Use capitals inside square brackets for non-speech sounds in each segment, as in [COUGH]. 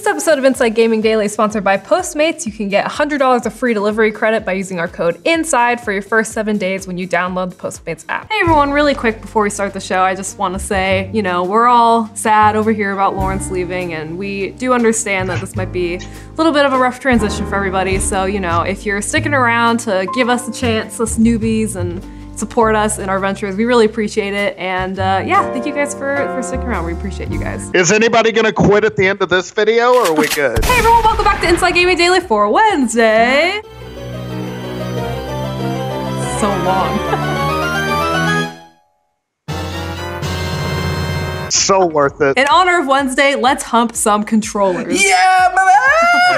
This episode of Inside Gaming Daily is sponsored by Postmates. You can get $100 of free delivery credit by using our code INSIDE for your first seven days when you download the Postmates app. Hey everyone, really quick before we start the show, I just want to say, you know, we're all sad over here about Lawrence leaving, and we do understand that this might be a little bit of a rough transition for everybody. So, you know, if you're sticking around to give us a chance, us newbies, and support us in our ventures. We really appreciate it. And uh, yeah, thank you guys for, for sticking around. We appreciate you guys. Is anybody going to quit at the end of this video or are we [LAUGHS] good? hey everyone, welcome back to Inside Gaming Daily for Wednesday. So long. [LAUGHS] so worth it. In honor of Wednesday, let's hump some controllers. Yeah, baby!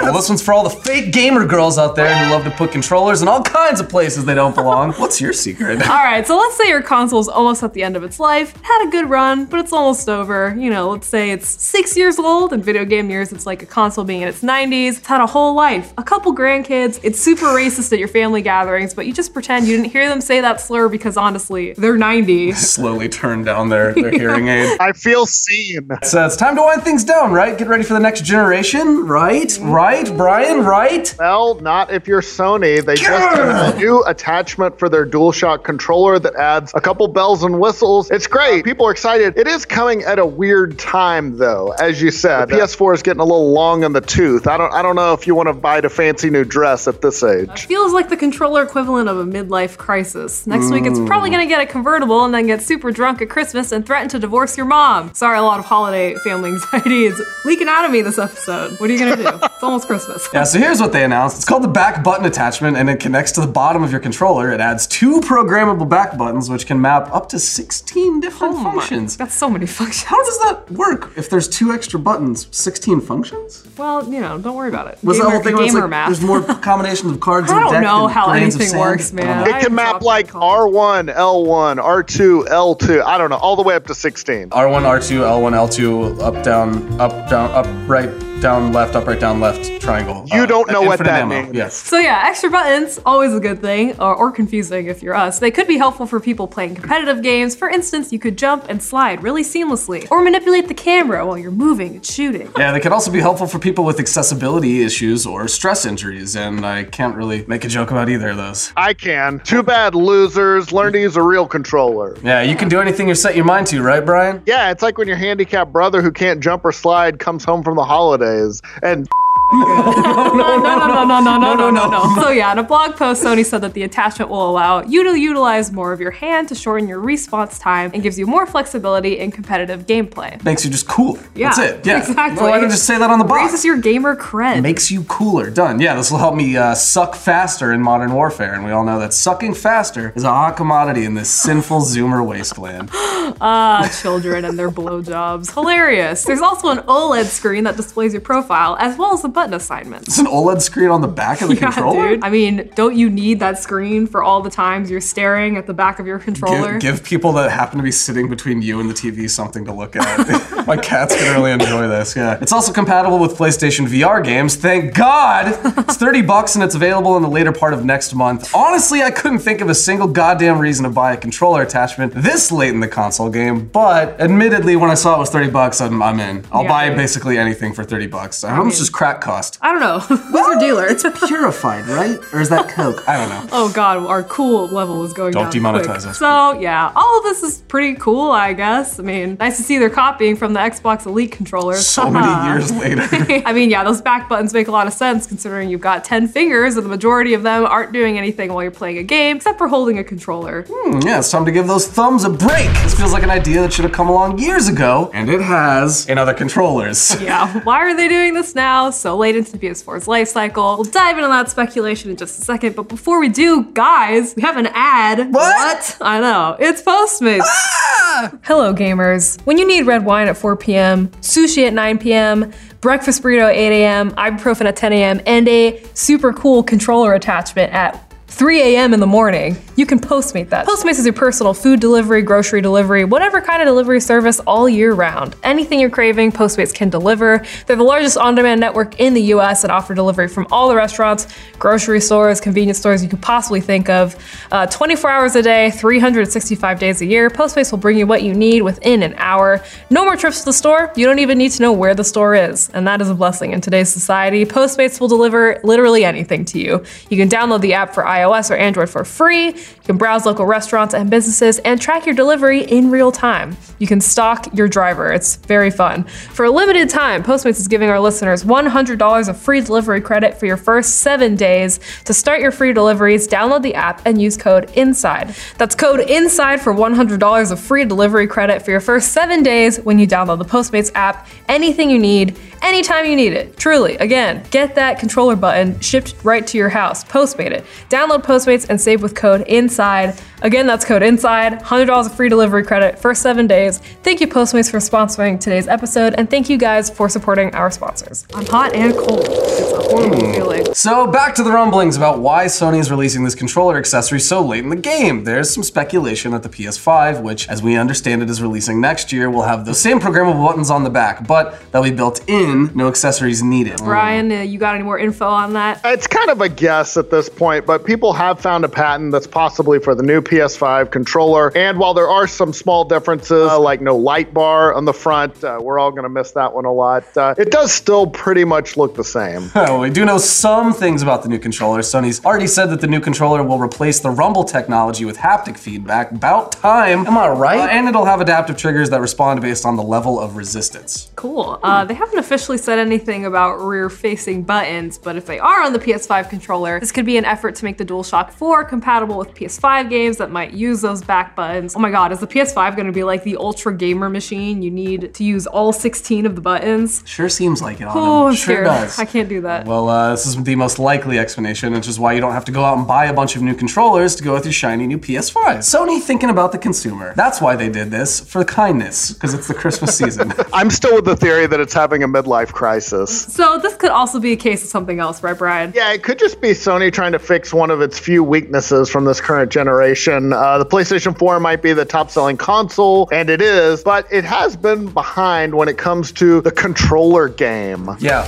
well, this one's for all the fake gamer girls out there who love to put controllers in all kinds of places they don't belong. What's your secret? [LAUGHS] all right, so let's say your console's almost at the end of its life, had a good run, but it's almost over. You know, let's say it's six years old. In video game years, it's like a console being in its 90s. It's had a whole life, a couple grandkids. It's super racist at your family gatherings, but you just pretend you didn't hear them say that slur because honestly, they're 90. [LAUGHS] Slowly turn down their, their hearing aid. I feel seen. So it's time to wind things down, right? Get ready for the next generation, right? Right, Brian, right? Well, not if you're Sony. They just have a new attachment for their DualShock controller that adds a couple bells and whistles. It's great. People are excited. It is coming at a weird time, though. As you said, the PS4 is getting a little long in the tooth. I don't. I don't know if you want to buy a fancy new dress at this age. It feels like the controller equivalent of a midlife crisis. Next mm. week, it's probably mm. going to get a convertible and then get super drunk at Christmas and threaten to divorce your mom. Sorry, a lot of holiday family anxiety is leaking out of me this episode. What are you gonna do? [LAUGHS] It's almost Christmas. yeah, so here's what they announced. It's called the back button attachment and it connects to the bottom of your controller. It adds two programmable back buttons which can map up to 16 different oh functions. My, that's so many functions. How does that work if there's two extra buttons? 16 functions? Well, you know, don't worry about it. Was gamer, the whole thing gamer like, math. There's more [LAUGHS] combinations of cards I don't know how anything works, man. It can map like R1, L1, R2, L2. I don't know, all the way up to 16. R1, R2, L1, L2, up, down, up, down, up, right, down, left, up, right, down, left, triangle. You uh, don't know what that ammo. means. Yes. So yeah, extra buttons, always a good thing, or, or, confusing if you're us. They could be helpful for people playing competitive games. For instance, you could jump and slide really seamlessly, or manipulate the camera while you're moving and shooting. Yeah, they could also be helpful for people with accessibility issues or stress injuries, and I can't really make a joke about either of those. I can. Too bad, losers. Learn to use a real controller. Yeah, you can do anything you set your mind to, right, Brian? Yeah, it's like when your handicapped brother who can't jump or slide comes home from the guys. And no, no, no, no, no, no, no, no, no, no. So yeah, in a blog post, Sony said that the attachment will allow you to utilize more of your hand to shorten your response time and gives you more flexibility in competitive gameplay. Makes you just cooler. Yeah, That's it. Yeah, exactly. Why don't just say that on the box? Raises your gamer cred. Makes you cooler. Done. Yeah, this will help me uh, suck faster in Modern Warfare, and we all know that sucking faster is a hot commodity in this sinful Zoomer wasteland. [GASPS] Ah, children and their blowjobs. Hilarious. There's also an OLED screen that displays your profile, as well as a button assignments. It's an OLED screen on the back of the [LAUGHS] yeah, controller? Dude. I mean, don't you need that screen for all the times you're staring at the back of your controller? Give, give people that happen to be sitting between you and the TV something to look at. [LAUGHS] My cat's gonna really enjoy this, yeah. It's also compatible with PlayStation VR games, thank God! It's 30 bucks and it's available in the later part of next month. Honestly, I couldn't think of a single goddamn reason to buy a controller attachment this late in the console game, but admittedly, when I saw it was 30 bucks, I'm, I'm in. I'll yeah, buy basically anything for 30 bucks. How much does crack cost? I don't know. [LAUGHS] Who's your dealer? It's purified, right? Or is that Coke? I don't know. Oh god, our cool level is going Don't down demonetize quick. us. So yeah, all of this is pretty cool, I guess. I mean, nice to see they're copying from the Xbox Elite controller. So many years later. [LAUGHS] I mean, yeah, those back buttons make a lot of sense considering you've got 10 fingers and the majority of them aren't doing anything while you're playing a game except for holding a controller. Hmm, yeah, it's time to give those thumbs a break. This feels like an idea that should have come along years ago, and it has in other controllers. [LAUGHS] yeah, why are they doing this now so late into the PS4's life cycle? We'll dive into that speculation in just a second, but before we do, guys, we have an ad. What? what? I know, it's Postmates. Ah! Hello, gamers. When you need red wine at 4 p.m., sushi at 9 p.m., breakfast burrito at 8 a.m., ibuprofen at 10 a.m., and a super cool controller attachment at 3 a.m. in the morning, you can Postmate that. Postmates is your personal food delivery, grocery delivery, whatever kind of delivery service all year round. Anything you're craving, Postmates can deliver. They're the largest on demand network in the US and offer delivery from all the restaurants, grocery stores, convenience stores you could possibly think of. Uh, 24 hours a day, 365 days a year, Postmates will bring you what you need within an hour. No more trips to the store. You don't even need to know where the store is. And that is a blessing in today's society. Postmates will deliver literally anything to you. You can download the app for iOS or Android for free. You can browse local restaurants and businesses and track your delivery in real time. You can stalk your driver. It's very fun. For a limited time, Postmates is giving our listeners $100 of free delivery credit for your first seven days. To start your free deliveries, download the app and use code INSIDE. That's code INSIDE for $100 of free delivery credit for your first seven days when you download the Postmates app. Anything you need, anytime you need it. Truly, again, get that controller button shipped right to your house. Postmate it. Download Postmates and save with code INSIDE. Again, that's code INSIDE. $100 of free delivery credit for seven days. Thank you, Postmates, for sponsoring today's episode, and thank you guys for supporting our sponsors. I'm hot and cold. It's a horrible hmm. feeling. So back to the rumblings about why Sony is releasing this controller accessory so late in the game. There's some speculation that the PS5, which as we understand it is releasing next year, will have the same programmable buttons on the back, but they'll be built in, no accessories needed. Brian, uh, you got any more info on that? It's kind of a guess at this point, but people have found a patent that's possibly for the new PS5 controller. And while there are some small differences, uh, like no light bar on the front, uh, we're all going to miss that one a lot. Uh, it does still pretty much look the same. [LAUGHS] We do know some things about the new controller. Sony's already said that the new controller will replace the rumble technology with haptic feedback. About time. Am I right? Uh, and it'll have adaptive triggers that respond based on the level of resistance. Cool. Uh, they haven't officially said anything about rear-facing buttons, but if they are on the PS5 controller, this could be an effort to make the DualShock 4 compatible with PS5 games that might use those back buttons. Oh my god, is the PS5 gonna be like the ultra gamer machine? You need to use all 16 of the buttons? Sure seems like it on Oh, him. I'm Sure scared. does. I can't do that. Well, uh, this is the most likely explanation, which is why you don't have to go out and buy a bunch of new controllers to go with your shiny new PS5. Sony thinking about the consumer. That's why they did this, for kindness, because it's the Christmas [LAUGHS] season. I'm still with the theory that it's having a midlife crisis. So this could also be a case of something else, right, Brian? Yeah, it could just be Sony trying to fix one of its few weaknesses from this current generation. Uh, the PlayStation 4 might be the top selling console, and it is, but it has been behind when it comes to the controller game. yeah.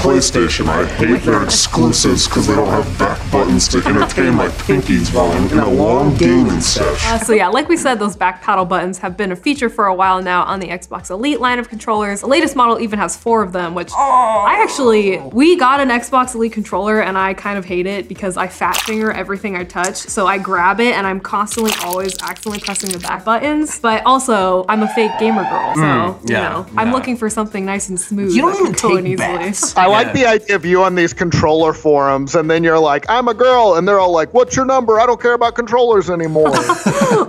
PlayStation, I hate their exclusives because they don't have back buttons to entertain my pinkies while I'm in a long gaming session. Uh, so yeah, like we said, those back paddle buttons have been a feature for a while now on the Xbox Elite line of controllers. The latest model even has four of them, which I actually, we got an Xbox Elite controller and I kind of hate it because I fat finger everything I touch. So I grab it and I'm constantly always accidentally pressing the back buttons. But also, I'm a fake gamer girl, so, you yeah, know, I'm looking for something nice and smooth. You don't even take in easily. baths. [LAUGHS] I like the idea of you on these controller forums, and then you're like, I'm a girl, and they're all like, What's your number? I don't care about controllers anymore. [LAUGHS]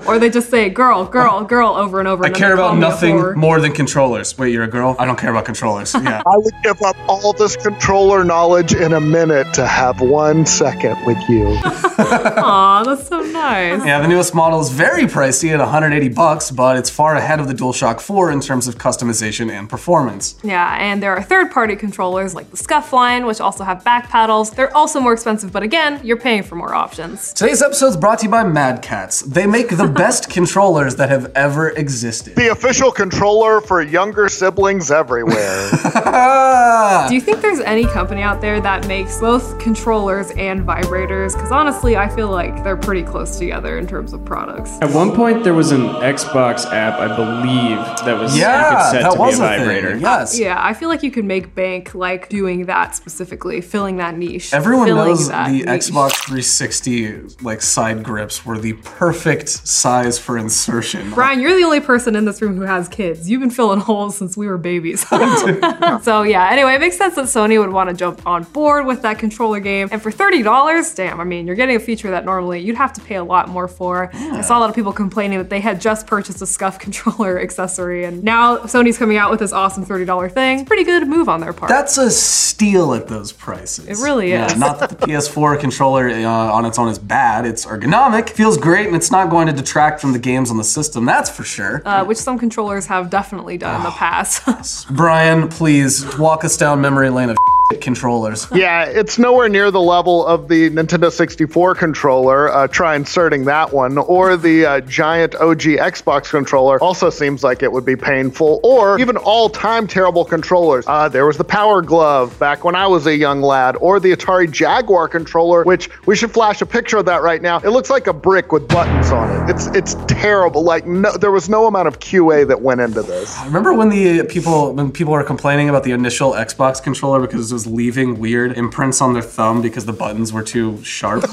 Or they just say, girl, girl, girl, over and over. I and care about nothing more than controllers. Wait, you're a girl? I don't care about controllers. Yeah. [LAUGHS] I would give up all this controller knowledge in a minute to have one second with you. [LAUGHS] Aw, that's so nice. Yeah, the newest model is very pricey at 180 bucks, but it's far ahead of the DualShock 4 in terms of customization and performance. Yeah, and there are third-party controllers like the SCUF line, which also have back paddles. They're also more expensive, but again, you're paying for more options. Today's episode is brought to you by Mad Catz. They make the [LAUGHS] best controllers that have ever existed. The official controller for younger siblings everywhere. [LAUGHS] Do you think there's any company out there that makes both controllers and vibrators? Because honestly, I feel like they're pretty close together in terms of products. At one point, there was an Xbox app, I believe, that was you could set that to was be a a vibrator. thing. Yes. Yeah, I feel like you could make bank like doing that specifically, filling that niche. Everyone knows the niche. Xbox 360 like side grips were the perfect size for insertion. Brian, you're the only person in this room who has kids. You've been filling holes since we were babies. [LAUGHS] [LAUGHS] so yeah, anyway, it makes sense that Sony would want to jump on board with that controller game. And for $30, damn, I mean, you're getting a feature that normally you'd have to pay a lot more for. I saw a lot of people complaining that they had just purchased a SCUF [LAUGHS] controller accessory and now Sony's coming out with this awesome $30 thing. Pretty good move on their part. That's a steal at those prices. It really Yeah, is. not that the PS4 controller uh, on its own is bad. It's ergonomic, feels great, and it's not going to detract from the games on the system. That's for sure. uh, which some controllers have definitely done in the past. [LAUGHS] Brian, please walk us down memory lane of controllers. [LAUGHS] Yeah, it's nowhere near the level of the Nintendo 64 controller. Uh, try inserting that one, or the uh, giant OG Xbox controller. Also seems like it would be painful, or even all-time terrible controllers. Uh, there was the Power Glove back when I was a young lad, or the Atari Jaguar controller, which we should flash a picture of that right now. It looks like a brick with buttons on it. It's it's terrible. Like no, there was no amount of QA that went into this. I remember when the people when people were complaining about the initial Xbox controller because it was leaving weird imprints on their thumb because the buttons were too sharp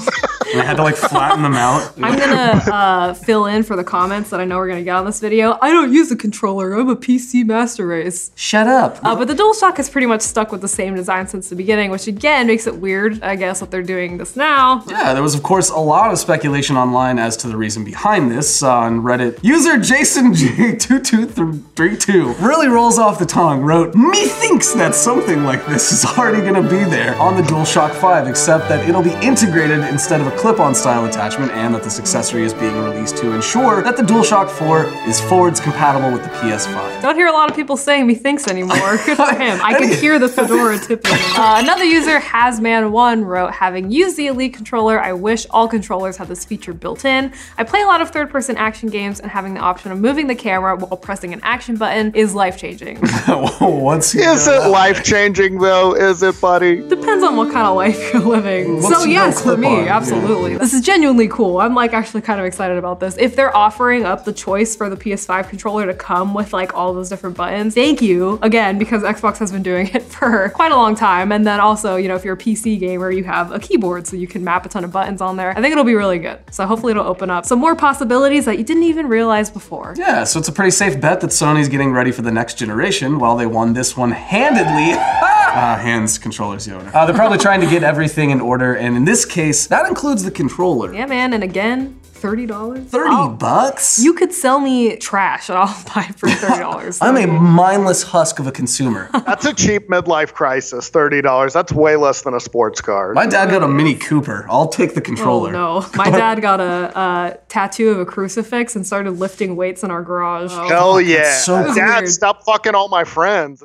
and I had to like flatten them out. I'm gonna uh, fill in for the comments that I know we're gonna get on this video. I don't use a controller. I'm a PC master race. Shut up. Uh, but the DualShock has pretty much stuck with the same design since the beginning, which again makes it weird, I guess, that they're doing this now. Yeah, there was of course a lot of speculation online as to the reason behind this on Reddit. User Jason J2232 really rolls off the tongue, wrote, Methinks that something like this is already gonna be there on the DualShock 5, except that it'll be integrated instead of a clip-on style attachment and that this accessory is being released to ensure that the DualShock 4 is forwards compatible with the PS5. Don't hear a lot of people saying methinks anymore. [LAUGHS] Good for him. I can hear the fedora tipping. [LAUGHS] Uh, another user, Hasman1, wrote, having used the Elite controller, I wish all controllers had this feature built in. I play a lot of third-person action games, and having the option of moving the camera while pressing an action button is life-changing. [LAUGHS] Once you Is it life changing though? Is it, buddy? Depends on what kind of life you're living. Once so yes, for me, clip-on, yeah. absolutely. This is genuinely cool. I'm like actually kind of excited about this. If they're offering up the choice for the PS5 controller to come with like all those different buttons, thank you again because Xbox has been doing [LAUGHS] it for quite a long time. And then also, you know, if you're a PC gamer, you have a keyboard so you can map a ton of buttons on there. I think it'll be really good. So hopefully it'll open up some more possibilities that you didn't even realize before. Yeah, so it's a pretty safe bet that Sony's getting ready for the next generation while they won this one handedly. [LAUGHS] uh, hands controllers, Yoda. Uh, they're probably trying to get everything in order, and in this case, that includes the controller. Yeah, man. And again, $30? 30 I'll- bucks? You could sell me trash and I'll [LAUGHS] buy it for $30. I'm a mindless husk of a consumer. That's a cheap midlife crisis. Thirty dollars. That's way less than a sports car. My dad got a Mini Cooper. I'll take the controller. Oh controller. no! My [LAUGHS] dad got a, a tattoo of a crucifix and started lifting weights in our garage. Hell yeah! so. Dad, Weird. stop fucking all my friends.